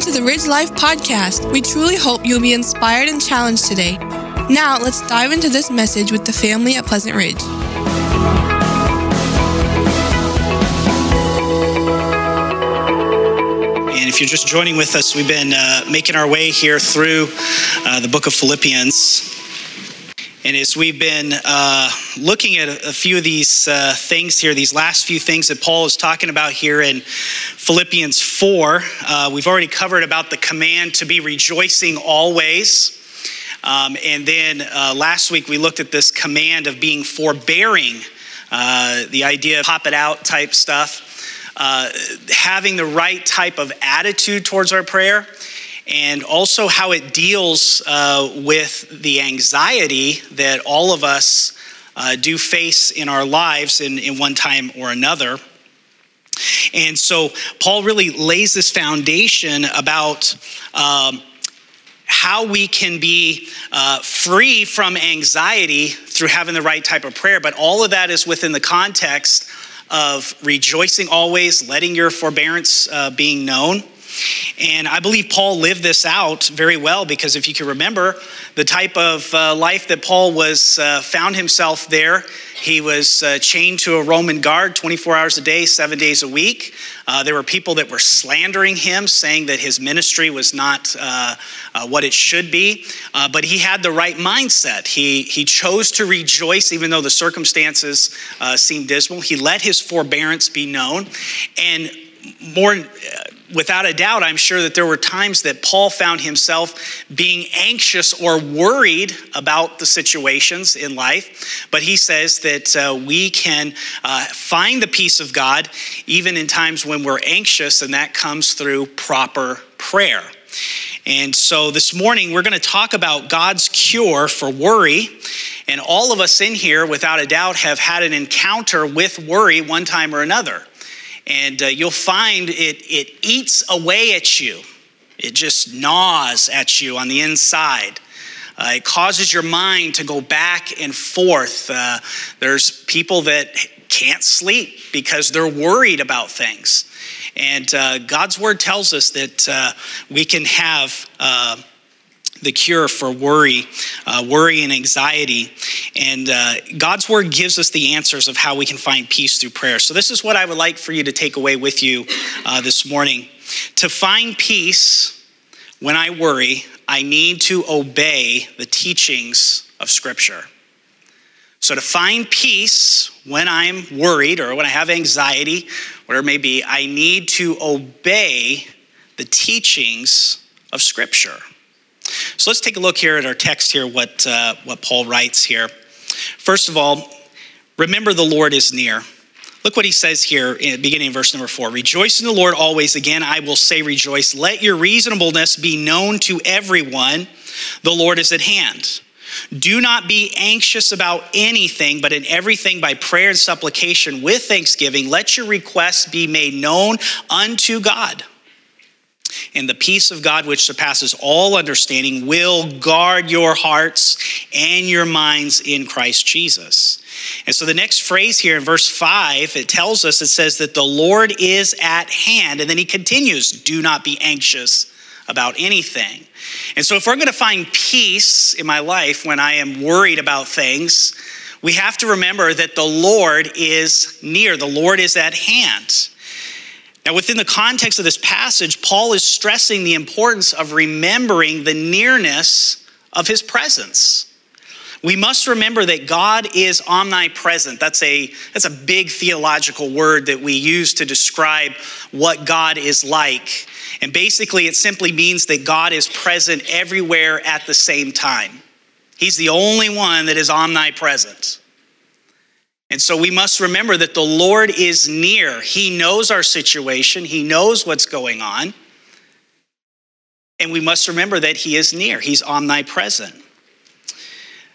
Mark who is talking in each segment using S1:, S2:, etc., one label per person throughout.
S1: Welcome to the Ridge Life Podcast. We truly hope you'll be inspired and challenged today. Now, let's dive into this message with the family at Pleasant Ridge.
S2: And if you're just joining with us, we've been uh, making our way here through uh, the book of Philippians. And as we've been uh, looking at a, few of these uh, things here, these last few things that Paul is talking about here in Philippians 4, uh, we've already covered about the command to be rejoicing always. Um, and then uh, last week we looked at this command of being forbearing, uh, the idea of pop it out type stuff, uh, having the right type of attitude towards our prayer and also how it deals uh, with the anxiety that all of us uh, do face in our lives in, in one time or another. And so Paul really lays this foundation about um, how we can be uh, free from anxiety through having the right type of prayer. But all of that is within the context of rejoicing always, letting your forbearance uh, being known. And I believe Paul lived this out very well because if you can remember the type of uh, life that Paul was uh, found himself there, he was uh, chained to a Roman guard 24 hours a day, seven days a week. Uh, there were people that were slandering him, saying that his ministry was not uh, uh, what it should be. but he had the right mindset. He, he chose to rejoice even though the circumstances seemed dismal. He let his forbearance be known. And more without a doubt, I'm sure that there were times that Paul found himself being anxious or worried about the situations in life. But he says that uh, we can uh, find the peace of God even in times when we're anxious, and that comes through proper prayer. And so this morning, we're going to talk about God's cure for worry. And all of us in here, without a doubt, have had an encounter with worry one time or another and uh, you'll find it, it eats away at you. It just gnaws at you on the inside. Uh, it causes your mind to go back and forth. Uh, there's people that can't sleep because they're worried about things. And uh, God's word tells us that uh, we can have uh, the cure for worry, uh, worry and anxiety. And uh, God's word gives us the answers of how we can find peace through prayer. So, this is what I would like for you to take away with you uh, this morning. To find peace when I worry, I need to obey the teachings of Scripture. So, to find peace when I'm worried or when I have anxiety, whatever it may be, I need to obey the teachings of Scripture. So let's take a look here at our text here, what, uh, what Paul writes here. First of all, remember the Lord is near. Look what he says here in beginning of verse number four. Rejoice in the Lord always. Again, I will say rejoice. Let your reasonableness be known to everyone. The Lord is at hand. Do not be anxious about anything, but in everything by prayer and supplication with thanksgiving, let your requests be made known unto God. And the peace of God, which surpasses all understanding, will guard your hearts and your minds in Christ Jesus. And so the next phrase here in verse 5, it tells us, it says that the Lord is at hand. And then he continues, do not be anxious about anything. And so if we're going to find peace in my life when I am worried about things, we have to remember that the Lord is near, the Lord is at hand. Now, within the context of this passage, Paul is stressing the importance of remembering the nearness of his presence. We must remember that God is omnipresent. That's a, that's a big theological word that we use to describe what God is like. And basically, it simply means that God is present everywhere at the same time. He's the only one that is omnipresent. And so we must remember that the Lord is near. He knows our situation, He knows what's going on. And we must remember that He is near, He's omnipresent.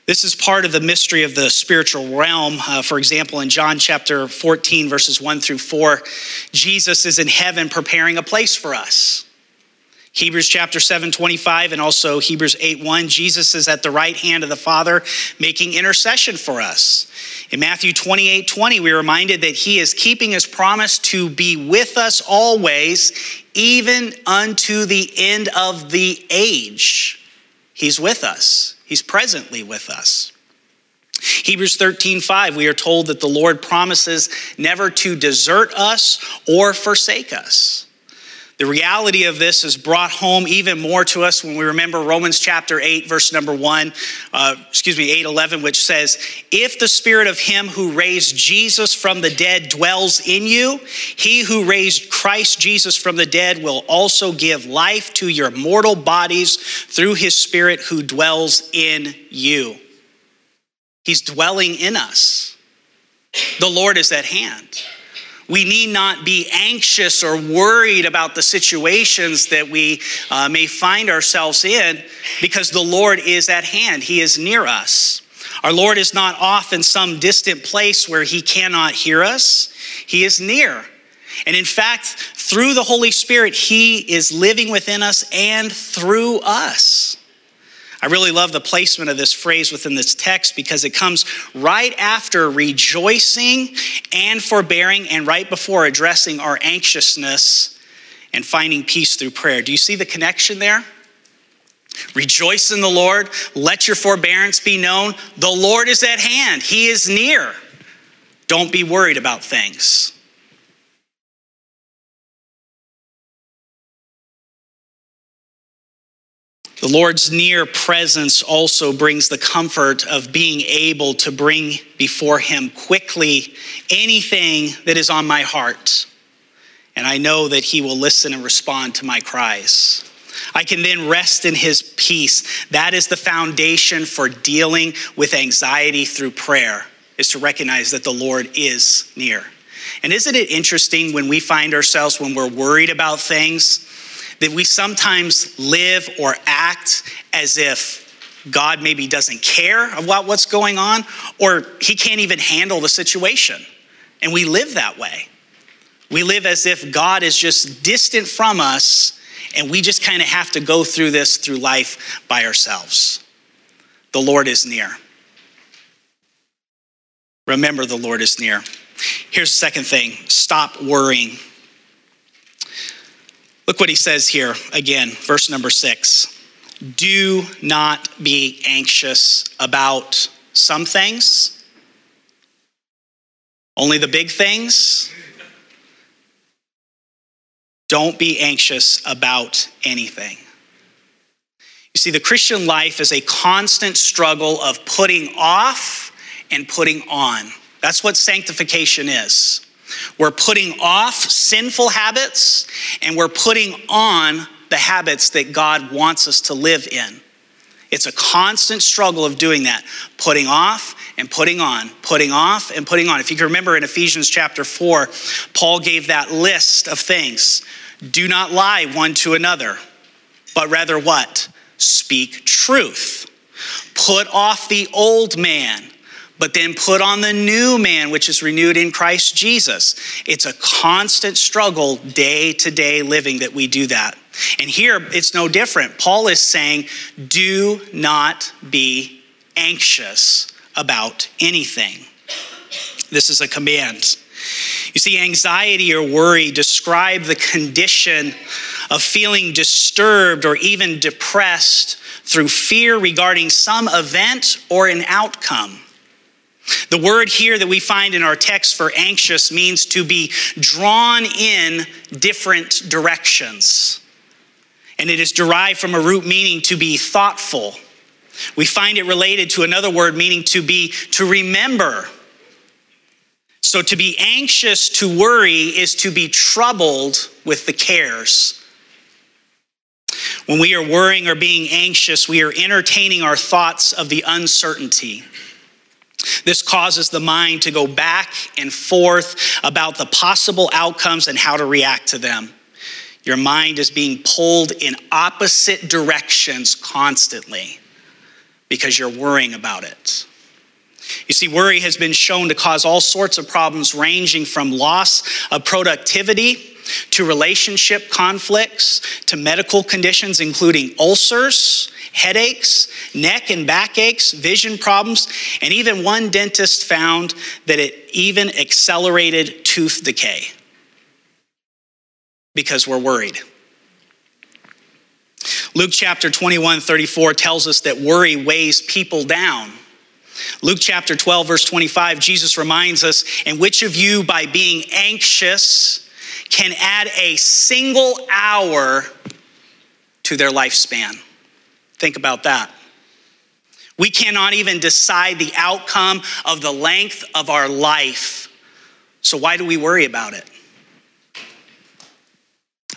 S2: This is part of the mystery of the spiritual realm. Uh, for example, in John chapter 14, verses 1 through 4, Jesus is in heaven preparing a place for us. Hebrews chapter 7, 25, and also Hebrews 8, 1, Jesus is at the right hand of the Father making intercession for us. In Matthew 28, 20, we're reminded that he is keeping his promise to be with us always, even unto the end of the age. He's with us, he's presently with us. Hebrews 13, 5, we are told that the Lord promises never to desert us or forsake us. The reality of this is brought home even more to us when we remember Romans chapter 8, verse number 1, uh, excuse me, 8 11, which says, If the spirit of him who raised Jesus from the dead dwells in you, he who raised Christ Jesus from the dead will also give life to your mortal bodies through his spirit who dwells in you. He's dwelling in us. The Lord is at hand. We need not be anxious or worried about the situations that we uh, may find ourselves in because the Lord is at hand. He is near us. Our Lord is not off in some distant place where He cannot hear us, He is near. And in fact, through the Holy Spirit, He is living within us and through us. I really love the placement of this phrase within this text because it comes right after rejoicing and forbearing and right before addressing our anxiousness and finding peace through prayer. Do you see the connection there? Rejoice in the Lord, let your forbearance be known. The Lord is at hand, He is near. Don't be worried about things. The Lord's near presence also brings the comfort of being able to bring before Him quickly anything that is on my heart. And I know that He will listen and respond to my cries. I can then rest in His peace. That is the foundation for dealing with anxiety through prayer, is to recognize that the Lord is near. And isn't it interesting when we find ourselves, when we're worried about things, that we sometimes live or act as if God maybe doesn't care about what's going on or he can't even handle the situation. And we live that way. We live as if God is just distant from us and we just kind of have to go through this through life by ourselves. The Lord is near. Remember, the Lord is near. Here's the second thing stop worrying. Look what he says here again, verse number six. Do not be anxious about some things, only the big things. Don't be anxious about anything. You see, the Christian life is a constant struggle of putting off and putting on. That's what sanctification is. We're putting off sinful habits and we're putting on the habits that God wants us to live in. It's a constant struggle of doing that, putting off and putting on, putting off and putting on. If you can remember in Ephesians chapter 4, Paul gave that list of things. Do not lie one to another, but rather what? Speak truth. Put off the old man but then put on the new man, which is renewed in Christ Jesus. It's a constant struggle, day to day living that we do that. And here it's no different. Paul is saying, do not be anxious about anything. This is a command. You see, anxiety or worry describe the condition of feeling disturbed or even depressed through fear regarding some event or an outcome. The word here that we find in our text for anxious means to be drawn in different directions. And it is derived from a root meaning to be thoughtful. We find it related to another word meaning to be to remember. So to be anxious, to worry, is to be troubled with the cares. When we are worrying or being anxious, we are entertaining our thoughts of the uncertainty. This causes the mind to go back and forth about the possible outcomes and how to react to them. Your mind is being pulled in opposite directions constantly because you're worrying about it. You see, worry has been shown to cause all sorts of problems, ranging from loss of productivity to relationship conflicts, to medical conditions, including ulcers, headaches, neck and back aches, vision problems, and even one dentist found that it even accelerated tooth decay because we're worried. Luke chapter 21, 34 tells us that worry weighs people down. Luke chapter 12, verse 25, Jesus reminds us, and which of you, by being anxious, can add a single hour to their lifespan? Think about that. We cannot even decide the outcome of the length of our life. So, why do we worry about it?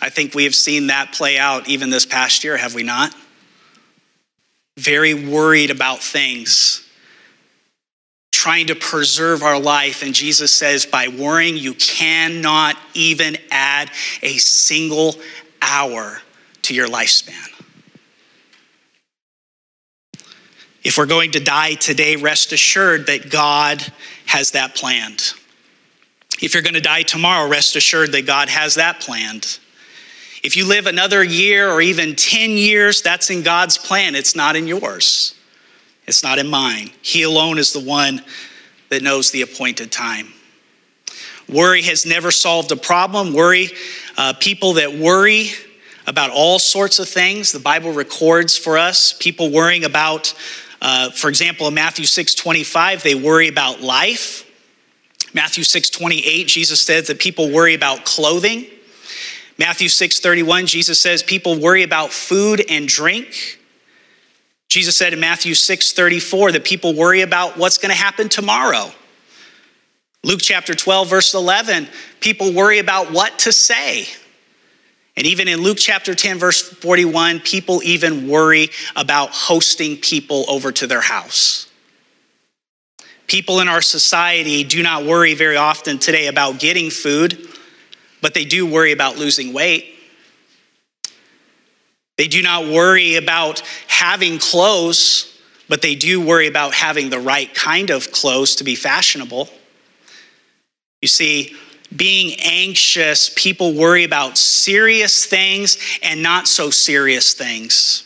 S2: I think we have seen that play out even this past year, have we not? Very worried about things, trying to preserve our life. And Jesus says, by worrying, you cannot even add a single hour to your lifespan. If we're going to die today, rest assured that God has that planned. If you're going to die tomorrow, rest assured that God has that planned. If you live another year or even 10 years, that's in God's plan. It's not in yours, it's not in mine. He alone is the one that knows the appointed time. Worry has never solved a problem. Worry, uh, people that worry about all sorts of things, the Bible records for us. People worrying about, uh, for example, in Matthew 6 25, they worry about life. Matthew 6 28, Jesus says that people worry about clothing. Matthew 6 31, Jesus says people worry about food and drink. Jesus said in Matthew 6 34 that people worry about what's going to happen tomorrow. Luke chapter 12, verse 11, people worry about what to say. And even in Luke chapter 10, verse 41, people even worry about hosting people over to their house. People in our society do not worry very often today about getting food but they do worry about losing weight. They do not worry about having clothes, but they do worry about having the right kind of clothes to be fashionable. You see, being anxious, people worry about serious things and not so serious things,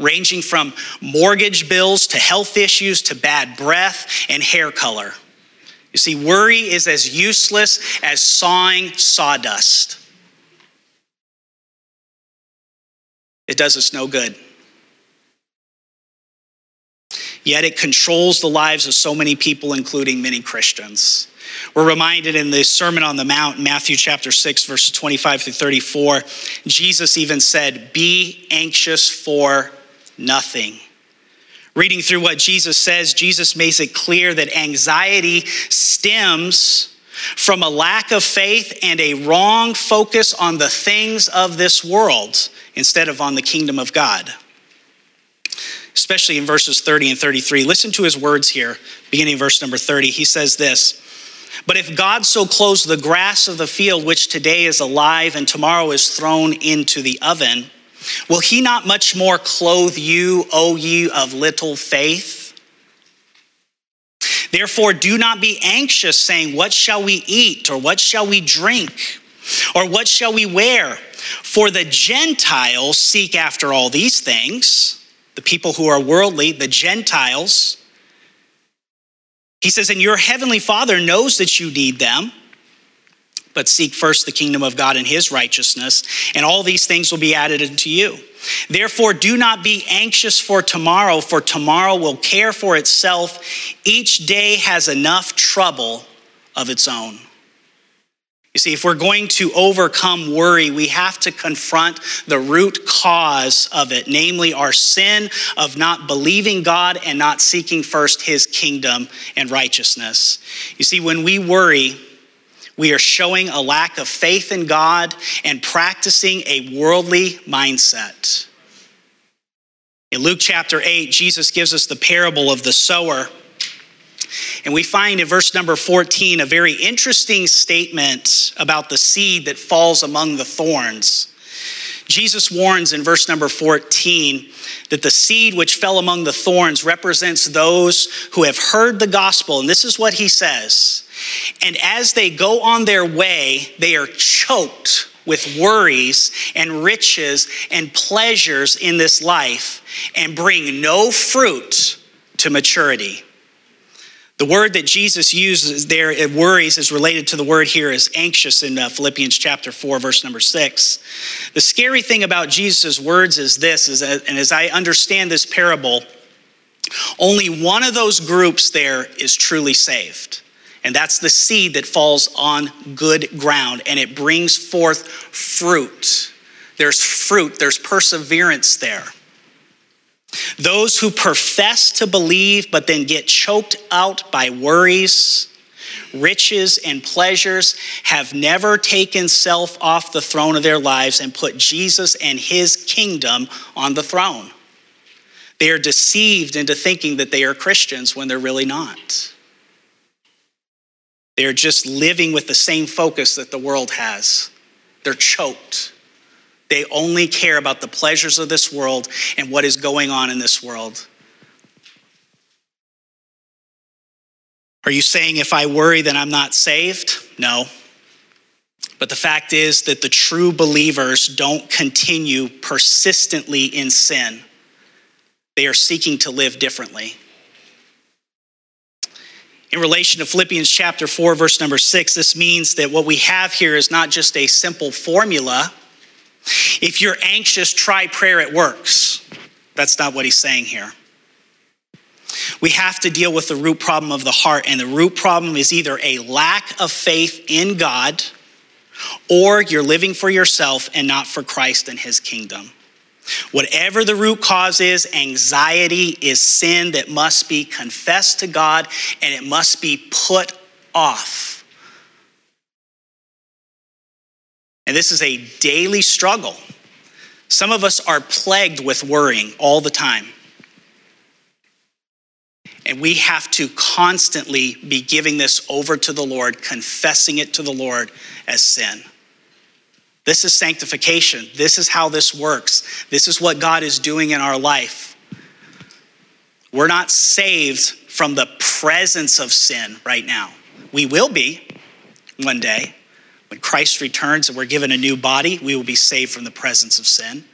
S2: ranging from mortgage bills to health issues to bad breath and hair color. You see, worry is as useless as sawing sawdust. It does us no good. Yet it controls the lives of so many people, including many Christians. We're reminded in the Sermon on the Mount, Matthew chapter 6, verses 25 through 34, Jesus even said, Be anxious for nothing. Reading through what Jesus says, Jesus makes it clear that anxiety stems from a lack of faith and a wrong focus on the things of this world instead of on the kingdom of God. Especially in verses 30 and 33. Listen to his words here, beginning verse number 30. He says this But if God so clothes the grass of the field, which today is alive and tomorrow is thrown into the oven, Will he not much more clothe you, O ye of little faith? Therefore, do not be anxious, saying, What shall we eat, or what shall we drink, or what shall we wear? For the Gentiles seek after all these things, the people who are worldly, the Gentiles. He says, And your heavenly Father knows that you need them but seek first the kingdom of God and his righteousness, and all these things will be added unto you. Therefore, do not be anxious for tomorrow, for tomorrow will care for itself. Each day has enough trouble of its own. You see, if we're going to overcome worry, we have to confront the root cause of it, namely our sin of not believing God and not seeking first his kingdom and righteousness. You see, when we worry, we are showing a lack of faith in God and practicing a worldly mindset. In Luke chapter 8, Jesus gives us the parable of the sower. And we find in verse number 14 a very interesting statement about the seed that falls among the thorns. Jesus warns in verse number 14 that the seed which fell among the thorns represents those who have heard the gospel. And this is what he says And as they go on their way, they are choked with worries and riches and pleasures in this life and bring no fruit to maturity. The word that Jesus uses there, it worries, is related to the word here is anxious in uh, Philippians chapter 4, verse number 6. The scary thing about Jesus' words is this, is that, and as I understand this parable, only one of those groups there is truly saved. And that's the seed that falls on good ground and it brings forth fruit. There's fruit, there's perseverance there. Those who profess to believe but then get choked out by worries, riches, and pleasures have never taken self off the throne of their lives and put Jesus and his kingdom on the throne. They are deceived into thinking that they are Christians when they're really not. They are just living with the same focus that the world has. They're choked. They only care about the pleasures of this world and what is going on in this world. Are you saying if I worry, then I'm not saved? No. But the fact is that the true believers don't continue persistently in sin, they are seeking to live differently. In relation to Philippians chapter 4, verse number 6, this means that what we have here is not just a simple formula if you're anxious, try prayer, it works. That's not what he's saying here. We have to deal with the root problem of the heart, and the root problem is either a lack of faith in God or you're living for yourself and not for Christ and his kingdom. Whatever the root cause is, anxiety is sin that must be confessed to God and it must be put off. And this is a daily struggle. Some of us are plagued with worrying all the time. And we have to constantly be giving this over to the Lord, confessing it to the Lord as sin. This is sanctification. This is how this works. This is what God is doing in our life. We're not saved from the presence of sin right now. We will be one day. When Christ returns and we're given a new body, we will be saved from the presence of sin.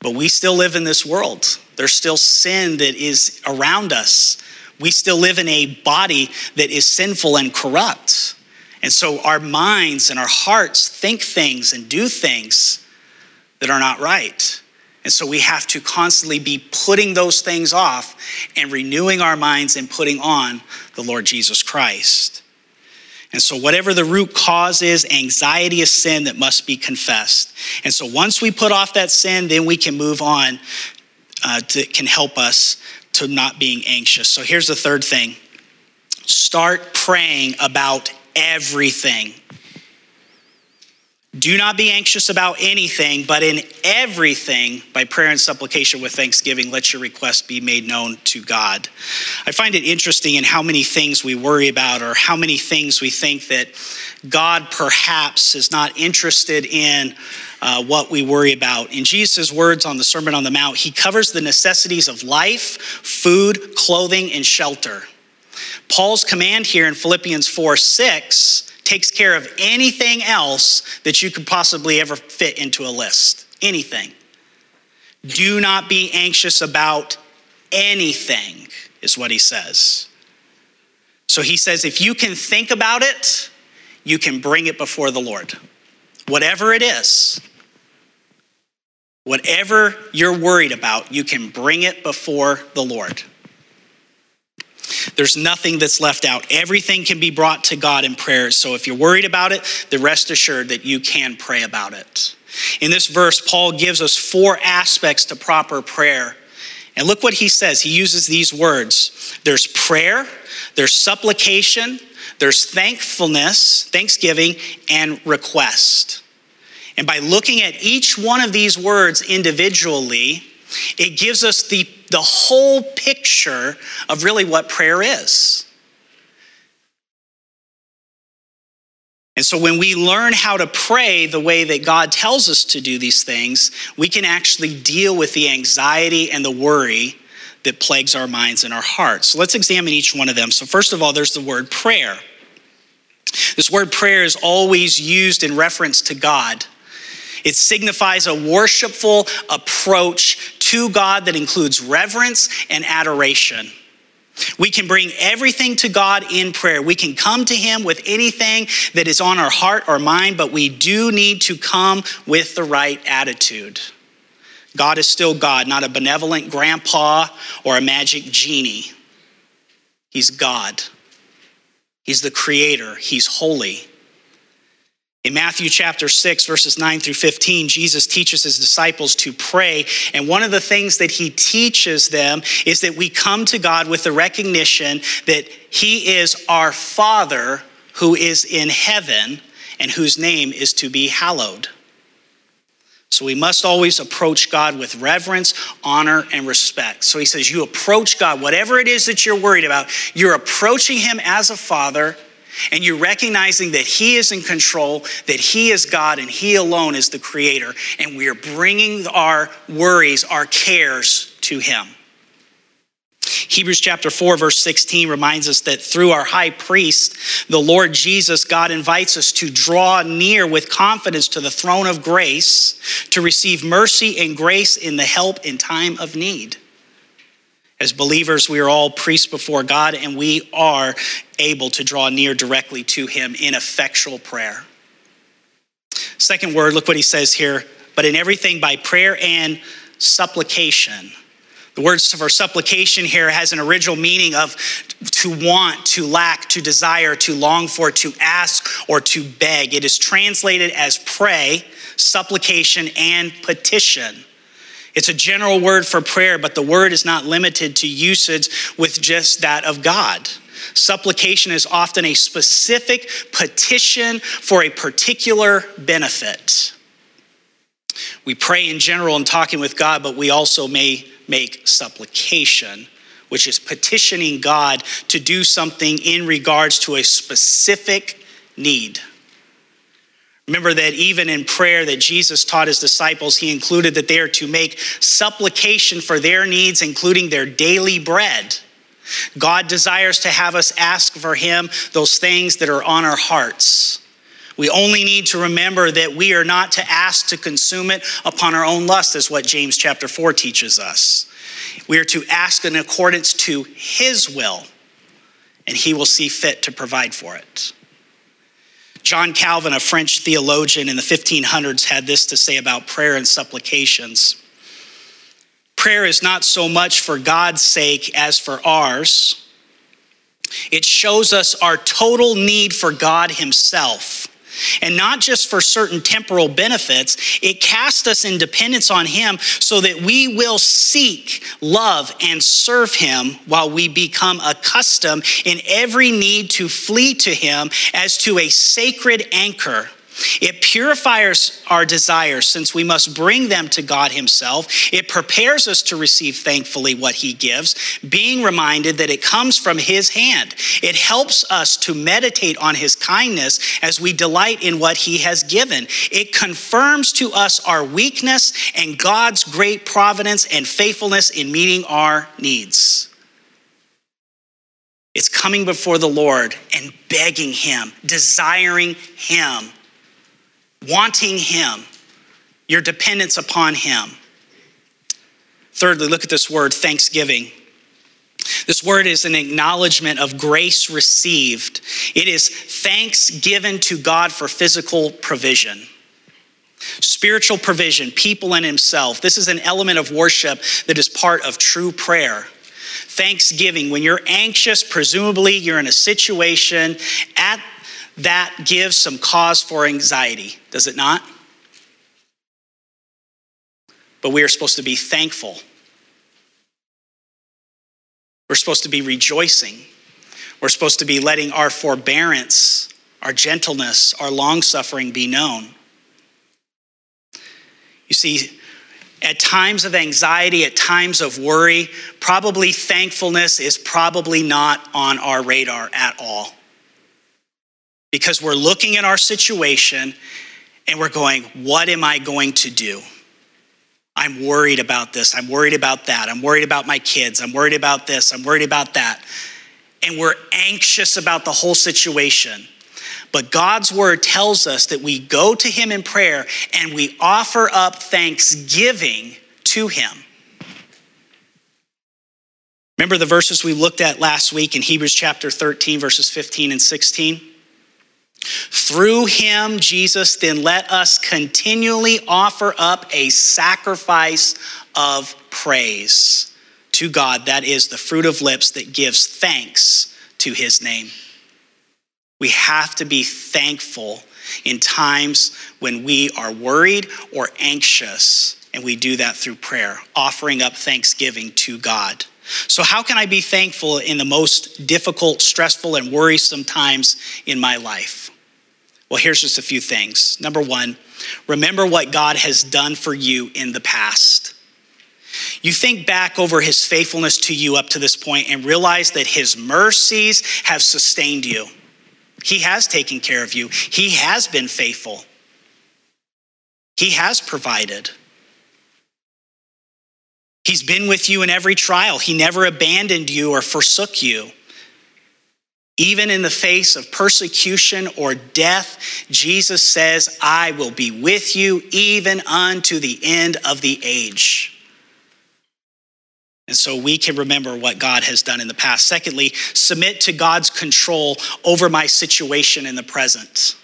S2: But we still live in this world. There's still sin that is around us. We still live in a body that is sinful and corrupt. And so our minds and our hearts think things and do things that are not right. And so we have to constantly be putting those things off and renewing our minds and putting on the Lord Jesus Christ. And so, whatever the root cause is, anxiety is sin that must be confessed. And so, once we put off that sin, then we can move on uh, to can help us to not being anxious. So, here's the third thing start praying about everything. Do not be anxious about anything, but in everything, by prayer and supplication with thanksgiving, let your requests be made known to God. I find it interesting in how many things we worry about, or how many things we think that God perhaps is not interested in uh, what we worry about. In Jesus' words on the Sermon on the Mount, he covers the necessities of life, food, clothing, and shelter. Paul's command here in Philippians 4 6 takes care of anything else that you could possibly ever fit into a list. Anything. Do not be anxious about anything, is what he says. So he says, if you can think about it, you can bring it before the Lord. Whatever it is, whatever you're worried about, you can bring it before the Lord. There's nothing that's left out. Everything can be brought to God in prayer. So if you're worried about it, then rest assured that you can pray about it. In this verse, Paul gives us four aspects to proper prayer. And look what he says. He uses these words there's prayer, there's supplication, there's thankfulness, thanksgiving, and request. And by looking at each one of these words individually, it gives us the, the whole picture of really what prayer is. And so, when we learn how to pray the way that God tells us to do these things, we can actually deal with the anxiety and the worry that plagues our minds and our hearts. So, let's examine each one of them. So, first of all, there's the word prayer. This word prayer is always used in reference to God. It signifies a worshipful approach to God that includes reverence and adoration. We can bring everything to God in prayer. We can come to Him with anything that is on our heart or mind, but we do need to come with the right attitude. God is still God, not a benevolent grandpa or a magic genie. He's God. He's the creator. He's holy. In Matthew chapter 6, verses 9 through 15, Jesus teaches his disciples to pray. And one of the things that he teaches them is that we come to God with the recognition that he is our Father who is in heaven and whose name is to be hallowed. So we must always approach God with reverence, honor, and respect. So he says, You approach God, whatever it is that you're worried about, you're approaching him as a father and you're recognizing that He is in control, that He is God, and He alone is the creator, and we are bringing our worries, our cares to Him. Hebrews chapter 4, verse 16 reminds us that through our high priest, the Lord Jesus, God invites us to draw near with confidence to the throne of grace to receive mercy and grace in the help in time of need. As believers, we are all priests before God, and we are able to draw near directly to Him in effectual prayer. Second word, look what he says here, but in everything by prayer and supplication. The word for supplication here has an original meaning of to want, to lack, to desire, to long for, to ask, or to beg. It is translated as pray, supplication, and petition. It's a general word for prayer, but the word is not limited to usage with just that of God. Supplication is often a specific petition for a particular benefit. We pray in general in talking with God, but we also may make supplication, which is petitioning God to do something in regards to a specific need. Remember that even in prayer that Jesus taught his disciples, he included that they are to make supplication for their needs, including their daily bread. God desires to have us ask for him those things that are on our hearts. We only need to remember that we are not to ask to consume it upon our own lust, is what James chapter 4 teaches us. We are to ask in accordance to his will, and he will see fit to provide for it. John Calvin, a French theologian in the 1500s, had this to say about prayer and supplications. Prayer is not so much for God's sake as for ours. It shows us our total need for God Himself and not just for certain temporal benefits. It casts us in dependence on Him so that we will seek, love, and serve Him while we become accustomed in every need to flee to Him as to a sacred anchor it purifies our desires since we must bring them to God Himself. It prepares us to receive thankfully what He gives, being reminded that it comes from His hand. It helps us to meditate on His kindness as we delight in what He has given. It confirms to us our weakness and God's great providence and faithfulness in meeting our needs. It's coming before the Lord and begging Him, desiring Him wanting Him, your dependence upon Him. Thirdly, look at this word, thanksgiving. This word is an acknowledgement of grace received. It is thanks given to God for physical provision. Spiritual provision, people and himself. This is an element of worship that is part of true prayer. Thanksgiving, when you're anxious, presumably you're in a situation at that gives some cause for anxiety, does it not? But we are supposed to be thankful. We're supposed to be rejoicing. We're supposed to be letting our forbearance, our gentleness, our long suffering be known. You see, at times of anxiety, at times of worry, probably thankfulness is probably not on our radar at all because we're looking at our situation and we're going, What am I going to do? I'm worried about this. I'm worried about that. I'm worried about my kids. I'm worried about this. I'm worried about that. And we're anxious about the whole situation. But God's word tells us that we go to him in prayer and we offer up thanksgiving to him. Remember the verses we looked at last week in Hebrews chapter 13, verses 15 and 16? Through him, Jesus, then let us continually offer up a sacrifice of praise to God. That is the fruit of lips that gives thanks to his name. We have to be thankful in times when we are worried or anxious, and we do that through prayer, offering up thanksgiving to God. So, how can I be thankful in the most difficult, stressful, and worrisome times in my life? Well, here's just a few things. Number one, remember what God has done for you in the past. You think back over his faithfulness to you up to this point and realize that his mercies have sustained you. He has taken care of you, he has been faithful, he has provided. He's been with you in every trial. He never abandoned you or forsook you. Even in the face of persecution or death, Jesus says, I will be with you even unto the end of the age. And so we can remember what God has done in the past. Secondly, submit to God's control over my situation in the present.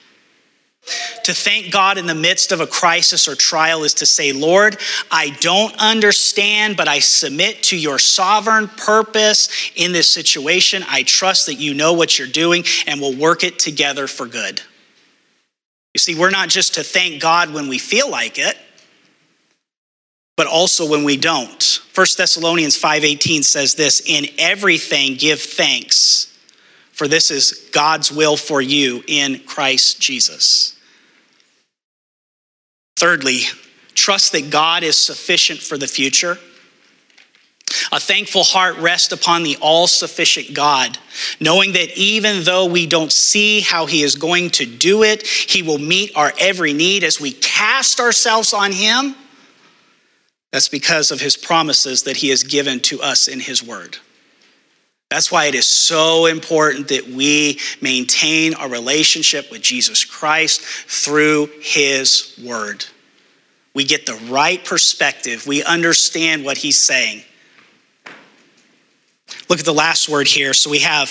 S2: To thank God in the midst of a crisis or trial is to say, Lord, I don't understand, but I submit to your sovereign purpose in this situation. I trust that you know what you're doing and will work it together for good. You see, we're not just to thank God when we feel like it, but also when we don't. 1 Thessalonians 5:18 says this, "In everything give thanks, for this is God's will for you in Christ Jesus." Thirdly, trust that God is sufficient for the future. A thankful heart rests upon the all sufficient God, knowing that even though we don't see how He is going to do it, He will meet our every need as we cast ourselves on Him. That's because of His promises that He has given to us in His Word. That's why it is so important that we maintain our relationship with Jesus Christ through His Word. We get the right perspective, we understand what He's saying. Look at the last word here. So we have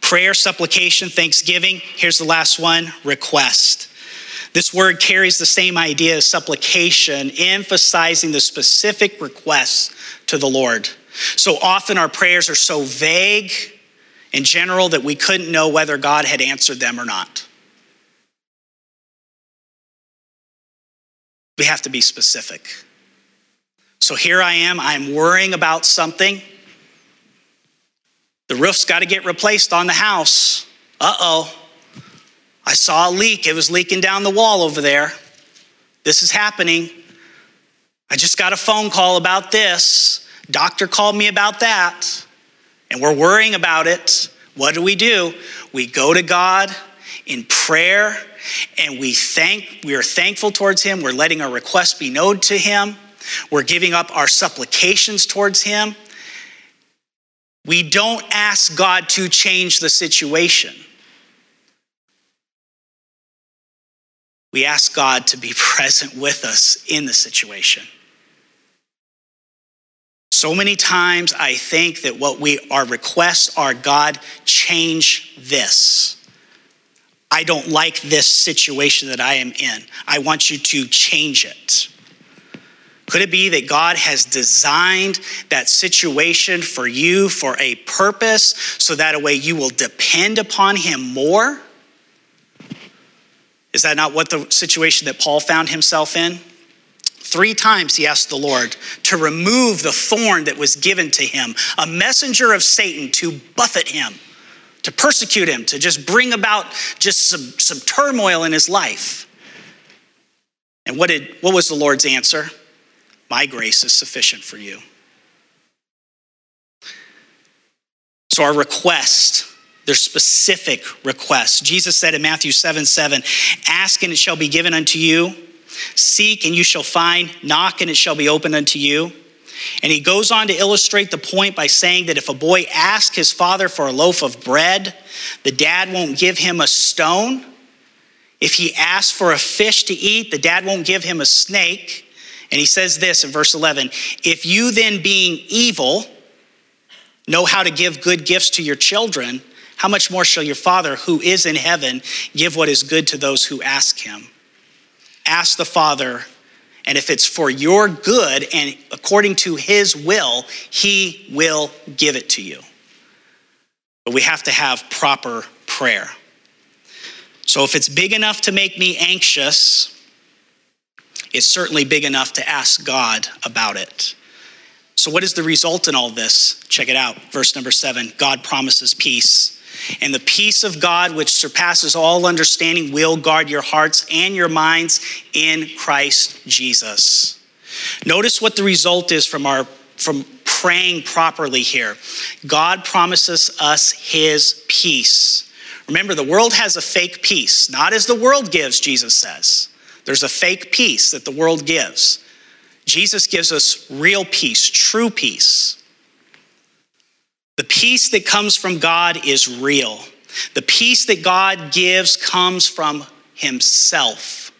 S2: prayer, supplication, thanksgiving. Here's the last one request. This word carries the same idea as supplication, emphasizing the specific requests to the Lord. So often our prayers are so vague in general that we couldn't know whether God had answered them or not. We have to be specific. So here I am, I'm worrying about something. The roof's got to get replaced on the house. Uh oh. I saw a leak. It was leaking down the wall over there. This is happening. I just got a phone call about this. Doctor called me about that. And we're worrying about it. What do we do? We go to God in prayer and we thank we are thankful towards him. We're letting our requests be known to him. We're giving up our supplications towards him. We don't ask God to change the situation. We ask God to be present with us in the situation. So many times I think that what we our requests are God change this. I don't like this situation that I am in. I want you to change it. Could it be that God has designed that situation for you for a purpose so that way you will depend upon Him more? Is that not what the situation that Paul found himself in? Three times he asked the Lord to remove the thorn that was given to him, a messenger of Satan to buffet him to persecute him, to just bring about just some, some turmoil in his life. And what, did, what was the Lord's answer? My grace is sufficient for you. So, our request, they're specific requests. Jesus said in Matthew 7 7, Ask and it shall be given unto you, seek and you shall find, knock and it shall be opened unto you. And he goes on to illustrate the point by saying that if a boy asks his father for a loaf of bread, the dad won't give him a stone. If he asks for a fish to eat, the dad won't give him a snake. And he says this in verse 11 If you then, being evil, know how to give good gifts to your children, how much more shall your Father who is in heaven give what is good to those who ask him? Ask the Father, and if it's for your good and according to his will, he will give it to you. But we have to have proper prayer. So if it's big enough to make me anxious, it's certainly big enough to ask God about it. So, what is the result in all this? Check it out. Verse number seven God promises peace. And the peace of God, which surpasses all understanding, will guard your hearts and your minds in Christ Jesus. Notice what the result is from our from praying properly here. God promises us his peace. Remember, the world has a fake peace, not as the world gives, Jesus says. There's a fake peace that the world gives. Jesus gives us real peace, true peace. The peace that comes from God is real. The peace that God gives comes from Himself.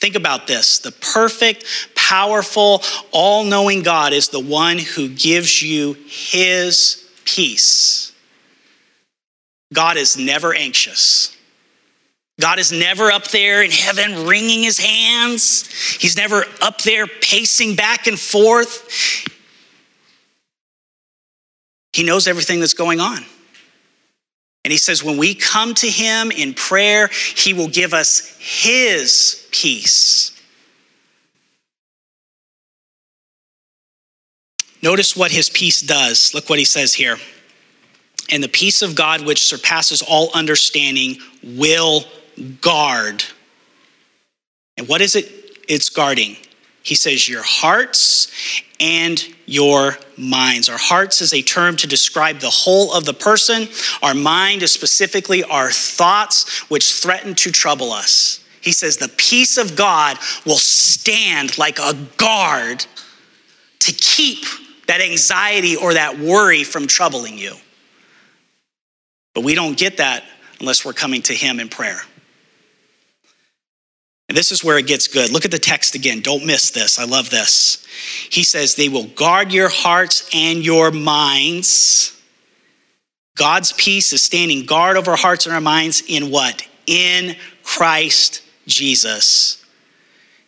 S2: Think about this the perfect, powerful, all knowing God is the one who gives you His peace. God is never anxious. God is never up there in heaven wringing his hands. He's never up there pacing back and forth. He knows everything that's going on. And he says, when we come to him in prayer, he will give us his peace. Notice what his peace does. Look what he says here. And the peace of God, which surpasses all understanding, will guard. And what is it it's guarding? He says, Your hearts and your minds. Our hearts is a term to describe the whole of the person. Our mind is specifically our thoughts, which threaten to trouble us. He says, The peace of God will stand like a guard to keep that anxiety or that worry from troubling you. But we don't get that unless we're coming to Him in prayer. And this is where it gets good. Look at the text again. Don't miss this. I love this. He says, They will guard your hearts and your minds. God's peace is standing guard over hearts and our minds in what? In Christ Jesus.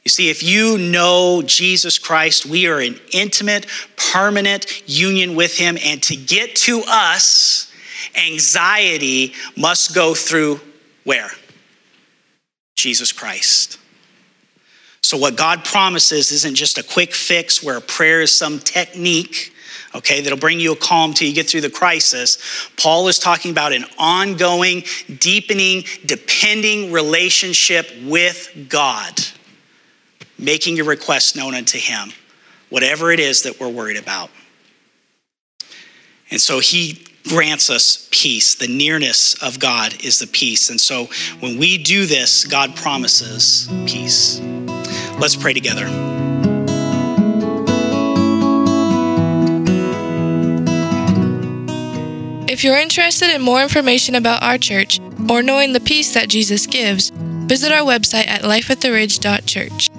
S2: You see, if you know Jesus Christ, we are in intimate, permanent union with Him. And to get to us, anxiety must go through where? Jesus Christ. So, what God promises isn't just a quick fix where a prayer is some technique, okay, that'll bring you a calm till you get through the crisis. Paul is talking about an ongoing, deepening, depending relationship with God, making your requests known unto Him, whatever it is that we're worried about. And so, He grants us peace. The nearness of God is the peace. And so when we do this, God promises peace. Let's pray together.
S1: If you're interested in more information about our church or knowing the peace that Jesus gives, visit our website at lifeattheridge.church.